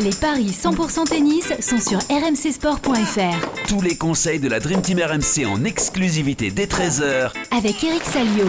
Les paris 100% tennis sont sur rmcsport.fr. Tous les conseils de la Dream Team RMC en exclusivité dès 13h avec Eric Salio.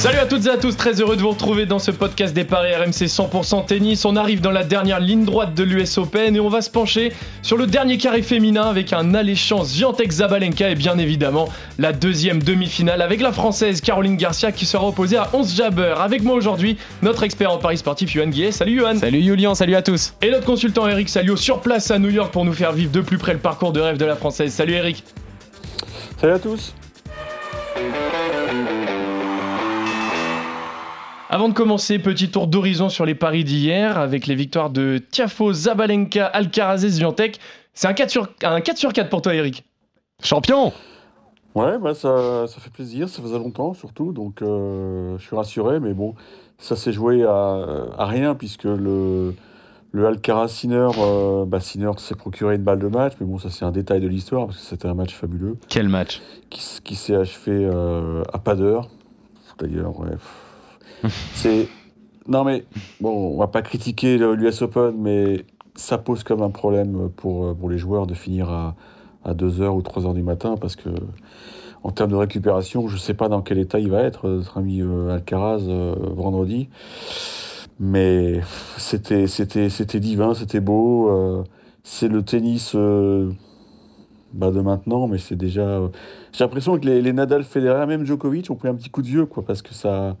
Salut à toutes et à tous, très heureux de vous retrouver dans ce podcast des paris RMC 100% tennis. On arrive dans la dernière ligne droite de l'US Open et on va se pencher sur le dernier carré féminin avec un alléchant Ziantek Zabalenka et bien évidemment la deuxième demi-finale avec la française Caroline Garcia qui sera opposée à 11 Jabber. Avec moi aujourd'hui, notre expert en paris sportif Yohan Guillet. Salut Yohan. Salut Julian, salut à tous. Et notre consultant Eric Salio sur place à New York pour nous faire vivre de plus près le parcours de rêve de la française. Salut Eric. Salut à tous. Avant de commencer, petit tour d'horizon sur les paris d'hier avec les victoires de Tiafo, Zabalenka, Alcaraz et Zviantek. C'est un 4 sur, un 4 sur 4 pour toi, Eric. Champion Ouais, bah ça, ça fait plaisir, ça faisait longtemps surtout, donc euh, je suis rassuré, mais bon, ça s'est joué à, à, rien puisque le, le Alcaraz Sinner, euh, bah Sinner s'est procuré une balle de match, mais bon, ça c'est un détail de l'histoire parce que c'était un match fabuleux. Quel match? Qui, qui s'est achevé euh, à pas d'heure. D'ailleurs, ouais. C'est. Non, mais bon, on va pas critiquer l'US Open, mais ça pose comme un problème pour, pour les joueurs de finir à, à 2h ou 3h du matin parce que, en termes de récupération, je sais pas dans quel état il va être, notre ami euh, Alcaraz, euh, vendredi. Mais c'était, c'était, c'était divin, c'était beau. Euh, c'est le tennis bah, de maintenant, mais c'est déjà. J'ai l'impression que les, les, Nadal, Federer, même Djokovic ont pris un petit coup de vieux, quoi, parce que ça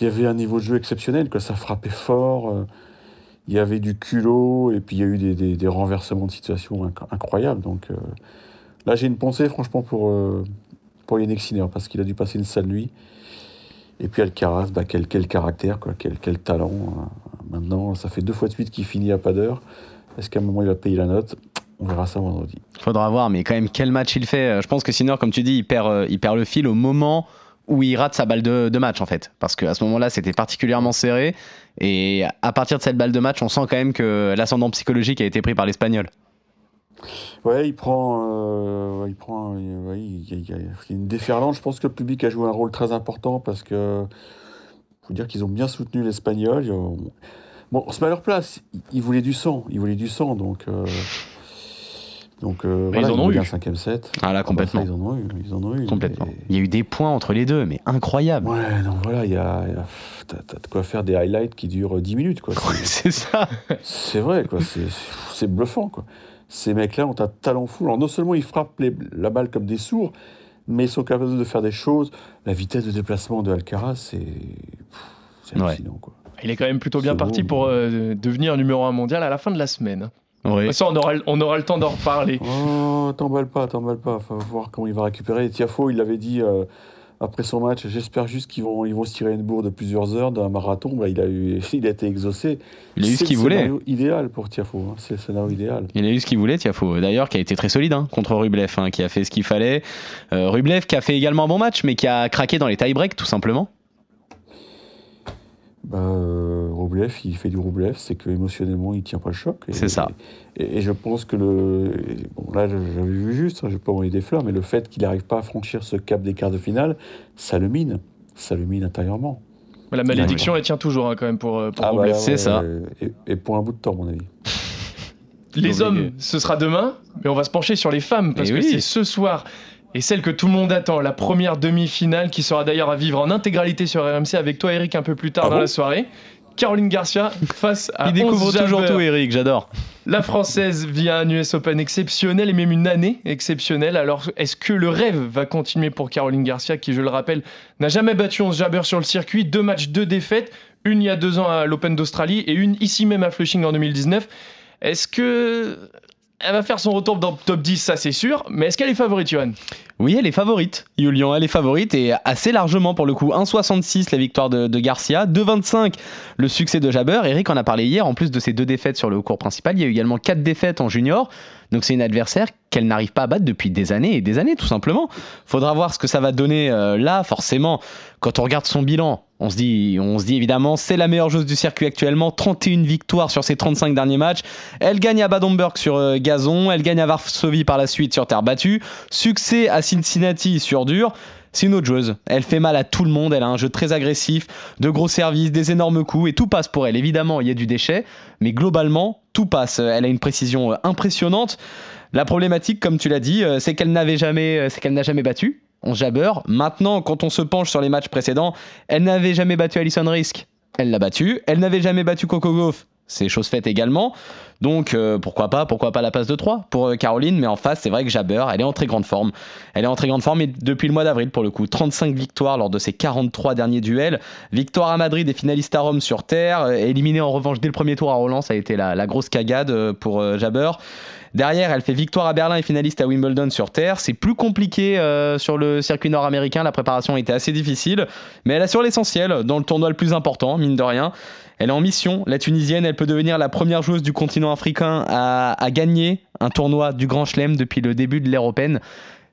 il y avait un niveau de jeu exceptionnel, quoi. ça frappait fort, euh, il y avait du culot, et puis il y a eu des, des, des renversements de situation inc incroyables. Donc euh, là, j'ai une pensée, franchement, pour, euh, pour Yannick Sinner, parce qu'il a dû passer une sale nuit. Et puis Alcaraz, bah, quel, quel caractère, quoi, quel, quel talent. Hein. Maintenant, ça fait deux fois de suite qu'il finit à pas d'heure. Est-ce qu'à un moment, il va payer la note? On verra ça vendredi. Faudra voir, mais quand même, quel match il fait. Je pense que Sinner, comme tu dis, il perd, il perd le fil au moment où il rate sa balle de, match en fait. Parce qu'à ce moment-là, c'était particulièrement serré. Et à partir de cette balle de match, on sent quand même que l'ascendant psychologique a été pris par l'Espagnol. Ouais, il prend, euh, il prend, a, il, y a, une déferlante. Je pense que le public a joué un rôle très important parce que, faut dire qu'ils ont bien soutenu l'Espagnol. Bon, on se met à leur place. Ils voulaient du sang, ils voulaient du sang, donc. Euh, donc euh, voilà, ils en ont eu un cinquième set. Ah là, complètement. Ah bah ça, ils, en ont eu, ils en ont eu. Complètement. Et... Il y a eu des points entre les deux, mais incroyable. Ouais, non, voilà, il y a, a t'as, t'as de quoi faire des highlights qui durent 10 minutes, quoi. C'est, ça. C'est vrai, quoi. C'est, c'est bluffant, quoi. Ces mecs-là ont un talent fou. Alors non seulement ils frappent les, la balle comme des sourds, mais ils sont capables de faire des choses. La vitesse de déplacement de Alcaraz, c'est, c'est hallucinant, ouais. quoi. Il est quand même plutôt bien C'est parti beau, pour euh, devenir numéro un mondial à la fin de la semaine. Oui. Ça, on aura, on aura le temps d'en reparler. Oh, t'emballe pas, t'emballe pas. Faut voir comment il va récupérer. Tiafo, il l'avait dit euh, après son match. J'espère juste qu'ils vont, ils vont se tirer une bourre de plusieurs heures d'un marathon. Bah, il, a eu, il a été exaucé. Il a eu ce qu'il voulait. C'est le scénario idéal pour Tiafo. Hein. C'est le scénario idéal. Il a eu ce qu'il voulait, Tiafo. D'ailleurs, qui a été très solide hein, contre Rublev, hein, qui a fait ce qu'il fallait. Euh, Rublev qui a fait également un bon match, mais qui a craqué dans les tie-breaks, tout simplement. Bah, euh, Il fait du Rublev, c'est que émotionnellement, il tient pas le choc. C'est ça. Et, et, je pense que le. Bon, là, j'avais vu juste, hein, je vais pas envoyer des fleurs, mais le fait qu'il n'arrive pas à franchir ce cap des quarts de finale, ça le mine. Ça le mine intérieurement. La malédiction, elle tient toujours hein, quand même pour, pour ah. Bah, c'est ouais, ça. Et, et, pour un bout de temps, à mon avis. Les hommes, ce sera demain, mais on va se pencher sur les femmes, parce et que oui. c'est ce soir. Et celle que tout le monde attend, la première demi-finale qui sera d'ailleurs à vivre en intégralité sur RMC avec toi Eric un peu plus tard ah dans bon? la soirée. Caroline Garcia face à Il découvre toujours tout, Eric, j'adore. La française via un US Open exceptionnel et même une année exceptionnelle. Alors, est-ce que le rêve va continuer pour Caroline Garcia, qui, je le rappelle, n'a jamais battu 11 Jabber sur le circuit Deux matchs, deux défaites. Une il y a deux ans à l'Open d'Australie et une ici même à Flushing en 2019. Est-ce que elle va faire son retour dans le top 10, ça c'est sûr, mais est-ce qu'elle est favorite, Johan? Oui, elle est favorite, Julian, elle est favorite et assez largement pour le coup. 1,66 la victoire de, de Garcia, 2,25 le succès de Jabber. Eric en a parlé hier, en plus de ses deux défaites sur le cours principal, il y a eu également quatre défaites en junior. Donc c'est une adversaire qu'elle n'arrive pas à battre depuis des années et des années, tout simplement. Faudra voir ce que ça va donner euh, là, forcément. Quand on regarde son bilan, on se dit, on se dit évidemment, c'est la meilleure joueuse du circuit actuellement. 31 victoires sur ses 35 derniers matchs. Elle gagne à Bad-Homburg sur euh, gazon. Elle gagne à Varsovie par la suite sur terre battue. Succès à Cincinnati sur dur. c'est une autre joueuse. Elle fait mal à tout le monde, elle a un jeu très agressif, de gros services, des énormes coups, et tout passe pour elle. Évidemment, il y a du déchet, mais globalement, tout passe. Elle a une précision euh, impressionnante. La problématique, comme tu l'as dit, euh, c'est qu'elle n'avait jamais, c'est qu'elle n'a jamais battu. On jabber. Maintenant, quand on se penche sur les matchs précédents, elle n'avait jamais battu Alison Risk. Elle l'a battu. Elle n'avait jamais battu Coco Gauff c'est chose faite également. Donc euh, pourquoi pas, pourquoi pas la passe de 3 pour euh, Caroline, mais en face c'est vrai que Jabber, elle est en très grande forme. Elle est en très grande forme et depuis le mois d'avril pour le coup, 35 victoires lors de ses 43 derniers duels, victoire à Madrid et finaliste à Rome sur terre, euh, éliminée en revanche dès le premier tour à Roland, ça a été la, grosse cagade pour Jabber. Derrière, elle fait victoire à Berlin et finaliste à Wimbledon sur terre. C'est plus compliqué sur le circuit nord-américain. La préparation était assez difficile, mais elle assure l'essentiel dans le tournoi le plus important, mine de rien. Elle est en mission. La Tunisienne, elle peut devenir la première joueuse du continent africain à, gagner un tournoi du Grand Chelem depuis le début de l'ère européenne.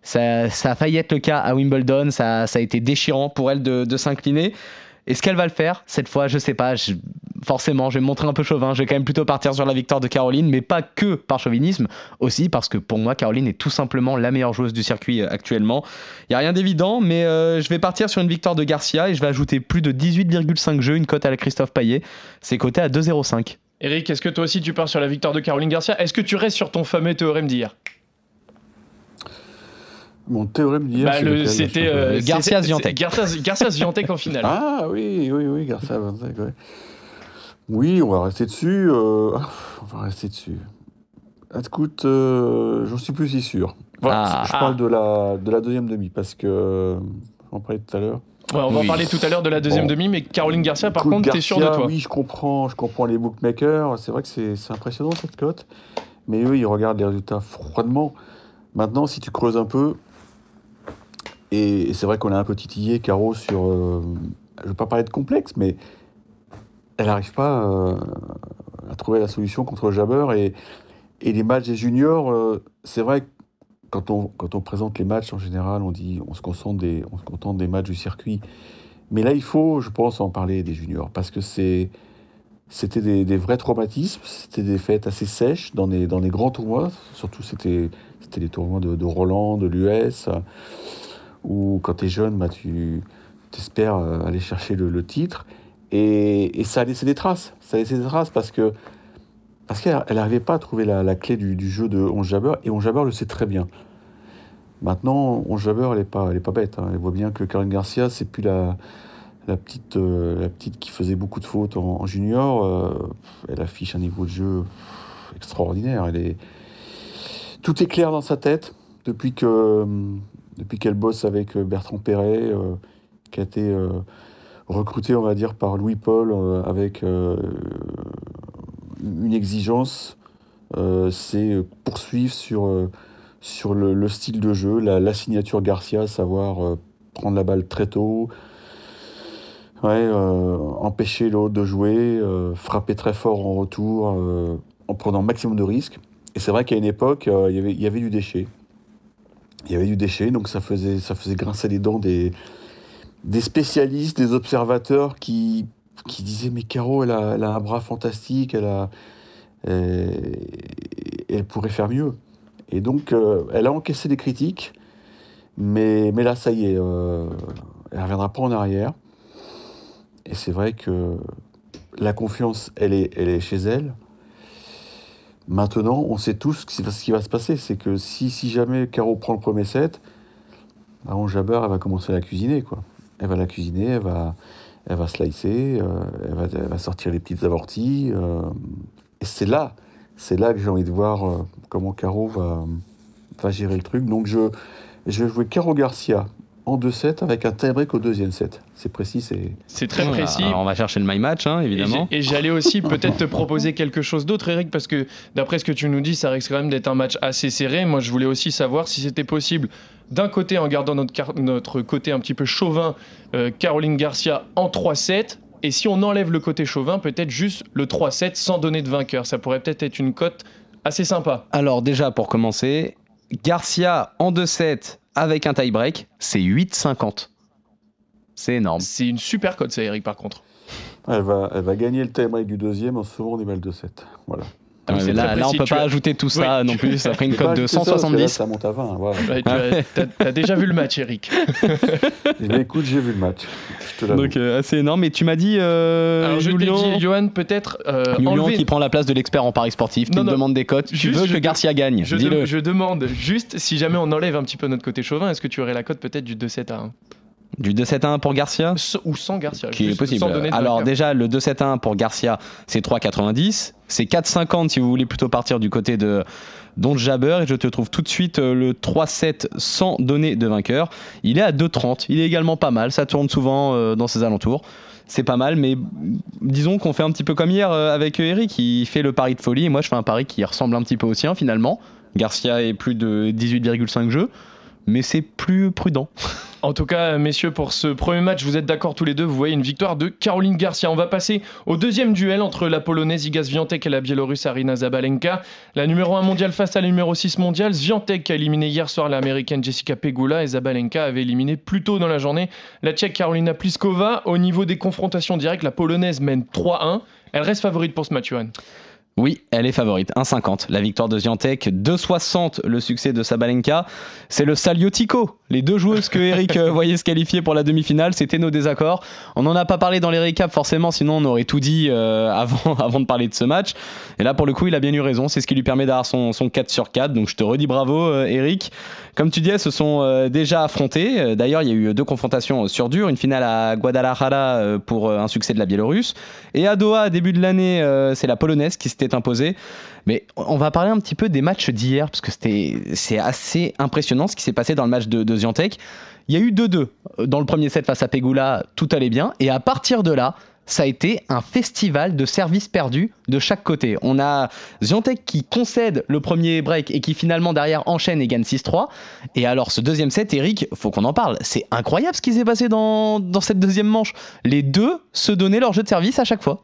Ça, a failli être le cas à Wimbledon. Ça, a été déchirant pour elle de s'incliner. Est-ce qu'elle va le faire cette fois Je sais pas. forcément, je vais me montrer un peu chauvin. Je vais quand même plutôt partir sur la victoire de Caroline, mais pas que par chauvinisme, aussi parce que pour moi, Caroline est tout simplement la meilleure joueuse du circuit euh, actuellement. Il y a rien d'évident, mais euh, je vais partir sur une victoire de Garcia et je vais ajouter plus de 18,5 jeux, une cote à la Christophe Payet. C'est coté à 2,05. Eric, est-ce que toi aussi tu pars sur la victoire de Caroline Garcia? Est-ce que tu restes sur ton fameux théorème d'hier? Mon théorème d'hier, bah, c'était euh, Garcia Ziantec. Garcia Ziantec en finale. Ah oui, oui, oui, Garcia Ziantec. Oui, on va rester dessus. Euh, on va rester dessus. Écoute, euh, j'en suis plus si sûr. Ah. je parle de la de la deuxième demi parce que on parlait tout à l'heure. on va en parler tout à l'heure de la deuxième demi, mais Caroline Garcia, par contre, t'es sûr de toi Oui, je comprends, je comprends les bookmakers. C'est vrai que c'est impressionnant cette cote, mais eux, ils regardent les résultats froidement. Maintenant, si tu creuses un peu, et, c'est vrai qu'on a un peu titillé Caro sur. Euh, je ne veux pas parler de complexe, mais elle n'arrive pas euh, à trouver la solution contre le Jabber. Et, les matchs des juniors, euh, c'est vrai que quand on, présente les matchs en général, on dit on se contente des, on se contente des matchs du circuit. Mais là, il faut, je pense, en parler des juniors parce que c'était des, vrais traumatismes, c'était des fêtes assez sèches dans les, dans les grands tournois, surtout c'était les tournois de Roland, de l'US où quand tu es jeune, bah, tu espères euh, aller chercher le, titre. Et, ça a laissé des traces. Ça a laissé des traces parce que parce qu'elle n'arrivait pas à trouver la, clé du, jeu de 11 Jabber, et 11 Jabber le sait très bien. Maintenant, 11 Jabber, elle n'est pas, elle pas bête. Hein. Elle voit bien que Karen Garcia, c'est plus la, la, petite, euh, la petite qui faisait beaucoup de fautes en, junior. Euh, elle affiche un niveau de jeu extraordinaire. Elle est... Tout est clair dans sa tête depuis que depuis qu'elle bosse avec euh, Bertrand Perret, euh, qui a été euh, recruté, on va par Louis-Paul avec une exigence, c'est poursuivre sur, sur le, style de jeu, la, signature Garcia, savoir prendre la balle très tôt, empêcher l'autre de jouer, frapper très fort en retour, en prenant maximum de risques. Et c'est vrai qu'à une époque, il y avait du déchet il y avait du déchet, donc ça faisait, ça faisait grincer les dents des, des spécialistes, des observateurs qui, qui disaient Mais Caro, elle a, elle a un bras fantastique, elle, a, elle, pourrait faire mieux. Et donc, euh, elle a encaissé des critiques, mais, mais là, ça y est, euh, elle ne reviendra pas en arrière. Et c'est vrai que la confiance, elle est, elle est chez elle. Maintenant, on sait tous ce qui va se passer. C'est que si, jamais Caro prend le premier set, bah, Jabber, elle va commencer à la cuisiner. Quoi. Elle va la cuisiner, elle va, elle va slicer, euh, elle, va, sortir les petites avorties. Euh, et c'est là, c'est là que j'ai envie de voir euh, comment Caro va, va gérer le truc. Donc je, je vais jouer Caro Garcia en 2-7 avec un tie-break au deuxième set. C'est précis, c'est... C'est très précis. on va chercher le my match, hein, évidemment. Et j'allais aussi peut-être te proposer quelque chose d'autre, Eric, parce que d'après ce que tu nous dis, ça risque quand même d'être un match assez serré. Moi, je voulais aussi savoir si c'était possible, d'un côté, en gardant notre, notre côté un petit peu chauvin, euh, Caroline Garcia en 3-7, et si on enlève le côté chauvin, peut-être juste le 3-7 sans donner de vainqueur. Ça pourrait peut-être être une cote assez sympa. Alors déjà, pour commencer, Garcia en 2-7 avec un tie-break, c'est 8,50. C'est énorme. C'est une super cote, ça, Eric, par contre. Elle va, elle va gagner le tie-break du deuxième en sauvant des balles de 7. Voilà. Ah, Ouais, c'est mais là, là, on peut pas as- ajouter tout ça Oui. non plus. Ça ferait une cote de ajouté ça, parce que là, 170. ça monte à 20. Voilà. Ouais, tu as, déjà vu le match, Eric. Eh bien, écoute, j'ai vu le match. Je te. Donc euh, assez énorme. Et tu m'as dit, euh, Alors, je dit, Johan, peut-être euh, Julian enlever- qui prend la place de l'expert en paris sportif, qui Non, me non. demande des cotes. Tu veux je que Garcia gagne Je, Dis-le. dem- je demande juste si jamais on enlève un petit peu notre côté chauvin, est-ce que tu aurais la cote peut-être du 2-7 à 1 Du 2-7-1 pour Garcia S- Ou sans Garcia qui est possible. Alors déjà, le 2-7-1 pour Garcia, c'est 3,90. C'est 4,50 si vous voulez plutôt partir du côté de Don Jabber. Et je te trouve tout de suite euh, le 3-7 sans donner de vainqueur. Il est à 2,30. Il est également pas mal. Ça tourne souvent euh, dans ses alentours. C'est pas mal, mais disons qu'on fait un petit peu comme hier euh, avec Eric. Il fait le pari de folie et moi je fais un pari qui ressemble un petit peu au sien finalement. Garcia est plus de 18,5 jeux, mais c'est plus prudent. En tout cas, messieurs, pour ce premier match, vous êtes d'accord tous les deux, vous voyez une victoire de Caroline Garcia. On va passer au deuxième duel entre la Polonaise Iga Swiatek et la Biélorusse Arina Zabalenka. La numéro 1 mondiale face à la numéro 6 mondiale. Swiatek a éliminé hier soir l'américaine Jessica Pegula et Zabalenka avait éliminé plus tôt dans la journée la tchèque Karolina Pliskova. Au niveau des confrontations directes, la Polonaise mène 3-1. Elle reste favorite pour ce match, Johan. Oui, elle est favorite. 1,50. La victoire de Ziantec. 2,60 le succès de Sabalenka. C'est le Saliotico. Les deux joueuses que Eric euh, voyait se qualifier pour la demi-finale, c'était nos désaccords. On n'en a pas parlé dans les récaps forcément, sinon on aurait tout dit euh, avant, avant de parler de ce match. Et là, pour le coup, il a bien eu raison. C'est ce qui lui permet d'avoir son, son 4 sur 4. Donc je te redis bravo, euh, Eric. Comme tu disais, se sont euh, déjà affrontés. Euh, D'ailleurs, il y a eu deux confrontations sur dur. Une finale à Guadalajara pour un succès de la Biélorusse. Et à Doha, début de l'année, c'est la Polonaise qui s'était imposée. Mais on va parler un petit peu des matchs d'hier, parce que c'est assez impressionnant ce qui s'est passé dans le match de, de Ziantec. Il y a eu 2-2. Dans le premier set face à Pegula, tout allait bien. Et à partir de là, ça a été un festival de services perdus de chaque côté. On a Ziantec qui concède le premier break et qui finalement derrière enchaîne et gagne 6-3. Et alors ce deuxième set, Eric, faut qu'on en parle. C'est incroyable ce qui s'est passé dans, dans cette deuxième manche. Les deux se donnaient leur jeu de service à chaque fois.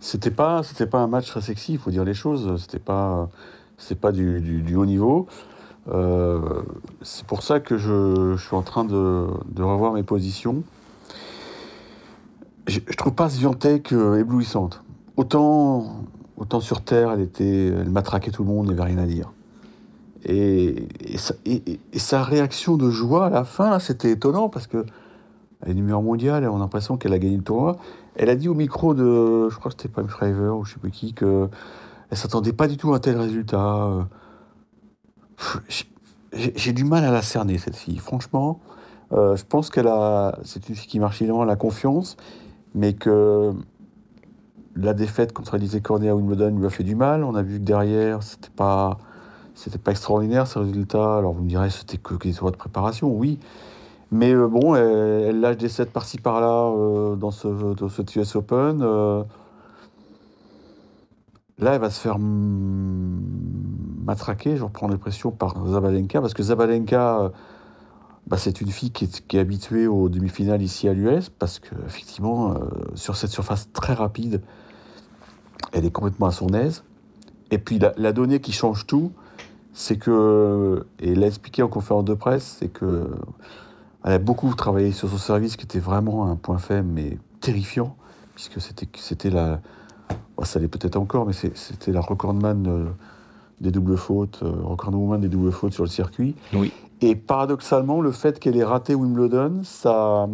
C'était pas, c'était pas un match très sexy, il faut dire les choses. C'était pas, c'est pas du, du- haut niveau. Euh, c'est pour ça que je, je suis en train de, de revoir mes positions. Je, je trouve pas Sviantec euh, éblouissante. Autant, autant sur terre, elle était, elle matraquait tout le monde, il n'y avait rien à dire. Et, et sa, réaction de joie à la fin, c'était étonnant parce que elle est numéro mondial et on a l'impression qu'elle a gagné le tournoi. Elle a dit au micro de, je crois que c'était Pam Shriver ou je sais plus qui, que elle s'attendait pas du tout à un tel résultat. J'ai- du mal à la cerner cette fille. Franchement, euh, je pense qu'elle a, c'est une fille qui marche évidemment la confiance, mais que la défaite contre Alizé Cornet à Wimbledon lui a fait du mal. On a vu que derrière, c'était pas, pas extraordinaire ce résultat. Alors vous me direz, c'était que que des tournois de préparation, oui. Mais euh, bon, elle, lâche des sets par-ci par-là euh, dans ce, dans US Open. euh. là, elle va se faire matraquer, je reprends l'impression, par Zabalenka, parce que Zabalenka, bah, c'est une fille qui est, qui est habituée aux demi-finales ici à l'US, parce qu'effectivement, sur cette surface très rapide, elle est complètement à son aise. Et puis la, la donnée qui change tout, c'est que, et elle l'a expliqué en conférence de presse, c'est que elle a beaucoup travaillé sur son service, qui était vraiment un point faible, mais terrifiant, puisque c'était, c'était la, bon, ça l'est peut-être encore, mais c'était la recordman euh, des doubles fautes, euh, recordwoman des doubles fautes sur le circuit. Oui. Et paradoxalement, le fait qu'elle ait raté Wimbledon, ça,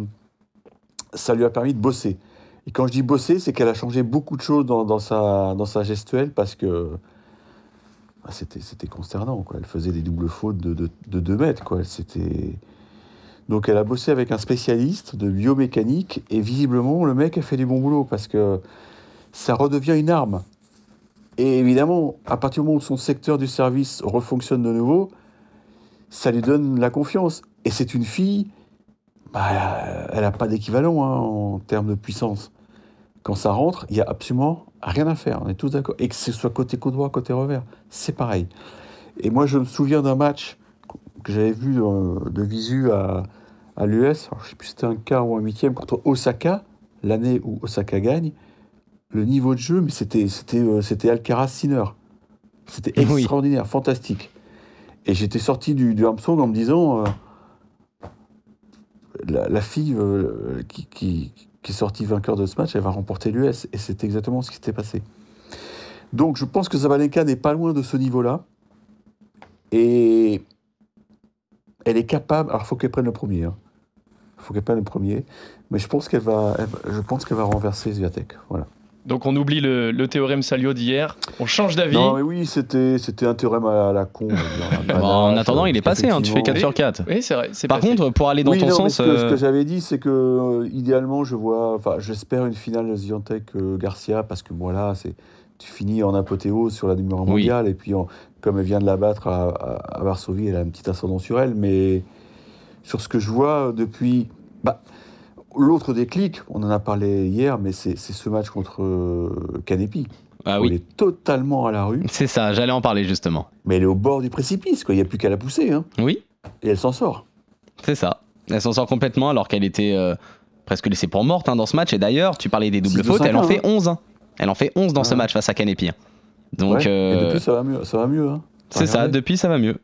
ça lui a permis de bosser. Et quand je dis bosser, c'est qu'elle a changé beaucoup de choses dans, dans sa, dans sa gestuelle parce que bah, c'était, c'était consternant. Quoi. Elle faisait des doubles fautes de 2 de, deux mètres. Quoi. C'était... Donc elle a bossé avec un spécialiste de biomécanique et visiblement le mec a fait du bon boulot parce que ça redevient une arme. Et évidemment, à partir du moment où son secteur du service refonctionne de nouveau, ça lui donne la confiance. Et c'est une fille, bah, elle n'a pas d'équivalent hein, en termes de puissance. Quand ça rentre, il n'y a absolument rien à faire, on est tous d'accord. Et que ce soit côté coup droit, côté revers, c'est pareil. Et moi, je me souviens d'un match que j'avais vu euh, de visu à, à l'US, je ne sais plus si c'était un quart ou un huitième, contre Osaka, l'année où Osaka gagne. Le niveau de jeu, mais c'était, c'était, euh, c'était Alcaraz Sinner. C'était Oui. extraordinaire, fantastique. Et j'étais sorti du, du Armstrong en me disant, euh, la, la fille euh, qui, qui- qui est sortie vainqueur de ce match, elle va remporter l'US. Et c'est exactement ce qui s'était passé. Donc je pense que Zabalenka n'est pas loin de ce niveau-là. Et elle est capable. Alors il faut qu'elle prenne le premier. Il faut qu'elle prenne le premier. Mais je pense qu'elle va, elle je pense qu'elle va renverser Zviatek. Voilà. Donc on oublie le, le théorème Salio d'hier, on change d'avis. Non mais oui, c'était, c'était un théorème à la con. Bon, en attendant, il est passé, hein, tu fais 4 qu'effectivement- sur 4. Oui, c'est vrai. c'est Par passé. contre, pour aller dans oui, ton non, sens. ce que, ce euh, que j'avais dit, c'est que euh, idéalement, je vois, enfin, j'espère une finale Zviantec euh, Garcia parce que voilà, c'est tu finis en apothéose sur la numéro Oui. mondiale et puis en- comme elle vient de la battre à, à- à Varsovie, elle a un petit ascendant sur elle, mais sur ce que je vois depuis, bah, l'autre déclic, on en a parlé hier, mais c'est ce match contre euh, Canepi. Ah oui, Elle est totalement à la rue, c'est ça, j'allais en parler justement. mais elle est au bord du précipice, quoi. Il n'y a plus qu'à la pousser, hein, Oui, et elle s'en sort. c'est ça. Elle s'en sort complètement alors qu'elle était euh, presque laissée pour morte hein, dans ce match. Et d'ailleurs, tu parlais des doubles fautes, elle en fait 11. hein. Elle en fait 11 dans ce match face à Canepi. Donc, Ouais, et euh, depuis, ça va mieux, ça va mieux. C'est ça, depuis ça va mieux.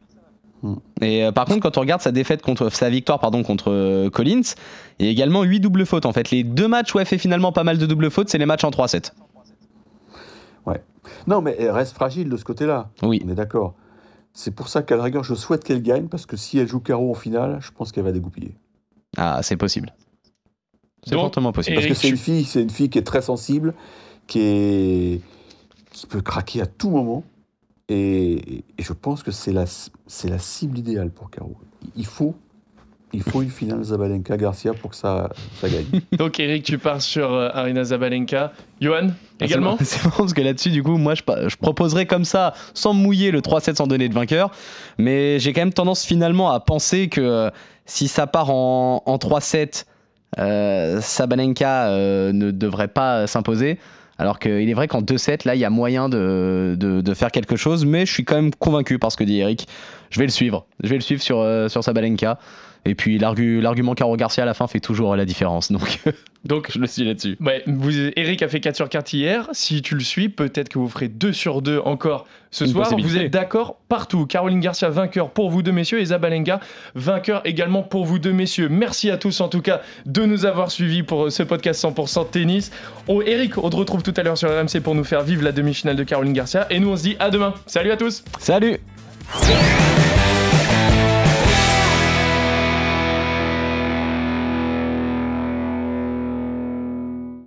Hmm. Et euh, par contre, quand on regarde sa défaite contre sa victoire pardon contre euh, Collins, il y a également 8 doubles fautes en fait. Les deux matchs où elle fait finalement pas mal de doubles fautes, c'est les matchs en 3-7. Non, mais elle reste fragile de ce côté-là. Oui, On est d'accord. C'est pour ça qu'à la rigueur, je souhaite qu'elle gagne, parce que si elle joue carreau en finale, je pense qu'elle va dégoupiller. ah, c'est possible. C'est fortement possible. Parce que c'est une fille, c'est une fille qui est très sensible, qui est qui peut craquer à tout moment, et, et je pense que c'est la c'est la cible idéale pour Caro. Il faut il faut une finale Zabalenka Garcia pour que ça ça gagne. Donc Eric, tu pars sur euh, Arina Zabalenka. Johan, Ah, également C'est marrant parce que là-dessus, du coup, moi, je, je proposerais comme ça, sans mouiller, le 3-7 sans donner de vainqueur. Mais j'ai quand même tendance finalement à penser que euh, si ça part en, en 3-7, euh, Sabalenka euh, ne devrait pas s'imposer. Alors qu'il est vrai qu'en 2-7, là, il y a moyen de, de, de faire quelque chose. Mais je suis quand même convaincu par ce que dit Eric. Je vais le suivre. Je vais le suivre sur, euh, sur Sabalenka. Et puis l'argu- l'argument Caro Garcia à la fin fait toujours la différence. Donc Donc, je le suis là-dessus. ouais, vous, Eric a fait 4 sur 4 hier. Si tu le suis, peut-être que vous ferez 2 sur 2 encore ce Une soir. Vous êtes d'accord partout. Caroline Garcia, vainqueur pour vous deux messieurs. Et Zabalenka, vainqueur également pour vous deux messieurs. Merci à tous en tout cas de nous avoir suivis pour euh, ce podcast 100% tennis. Oh, Eric, on te retrouve tout à l'heure sur RMC pour nous faire vivre la demi-finale de Caroline Garcia. Et nous, on se dit à demain. Salut à tous Salut やったー!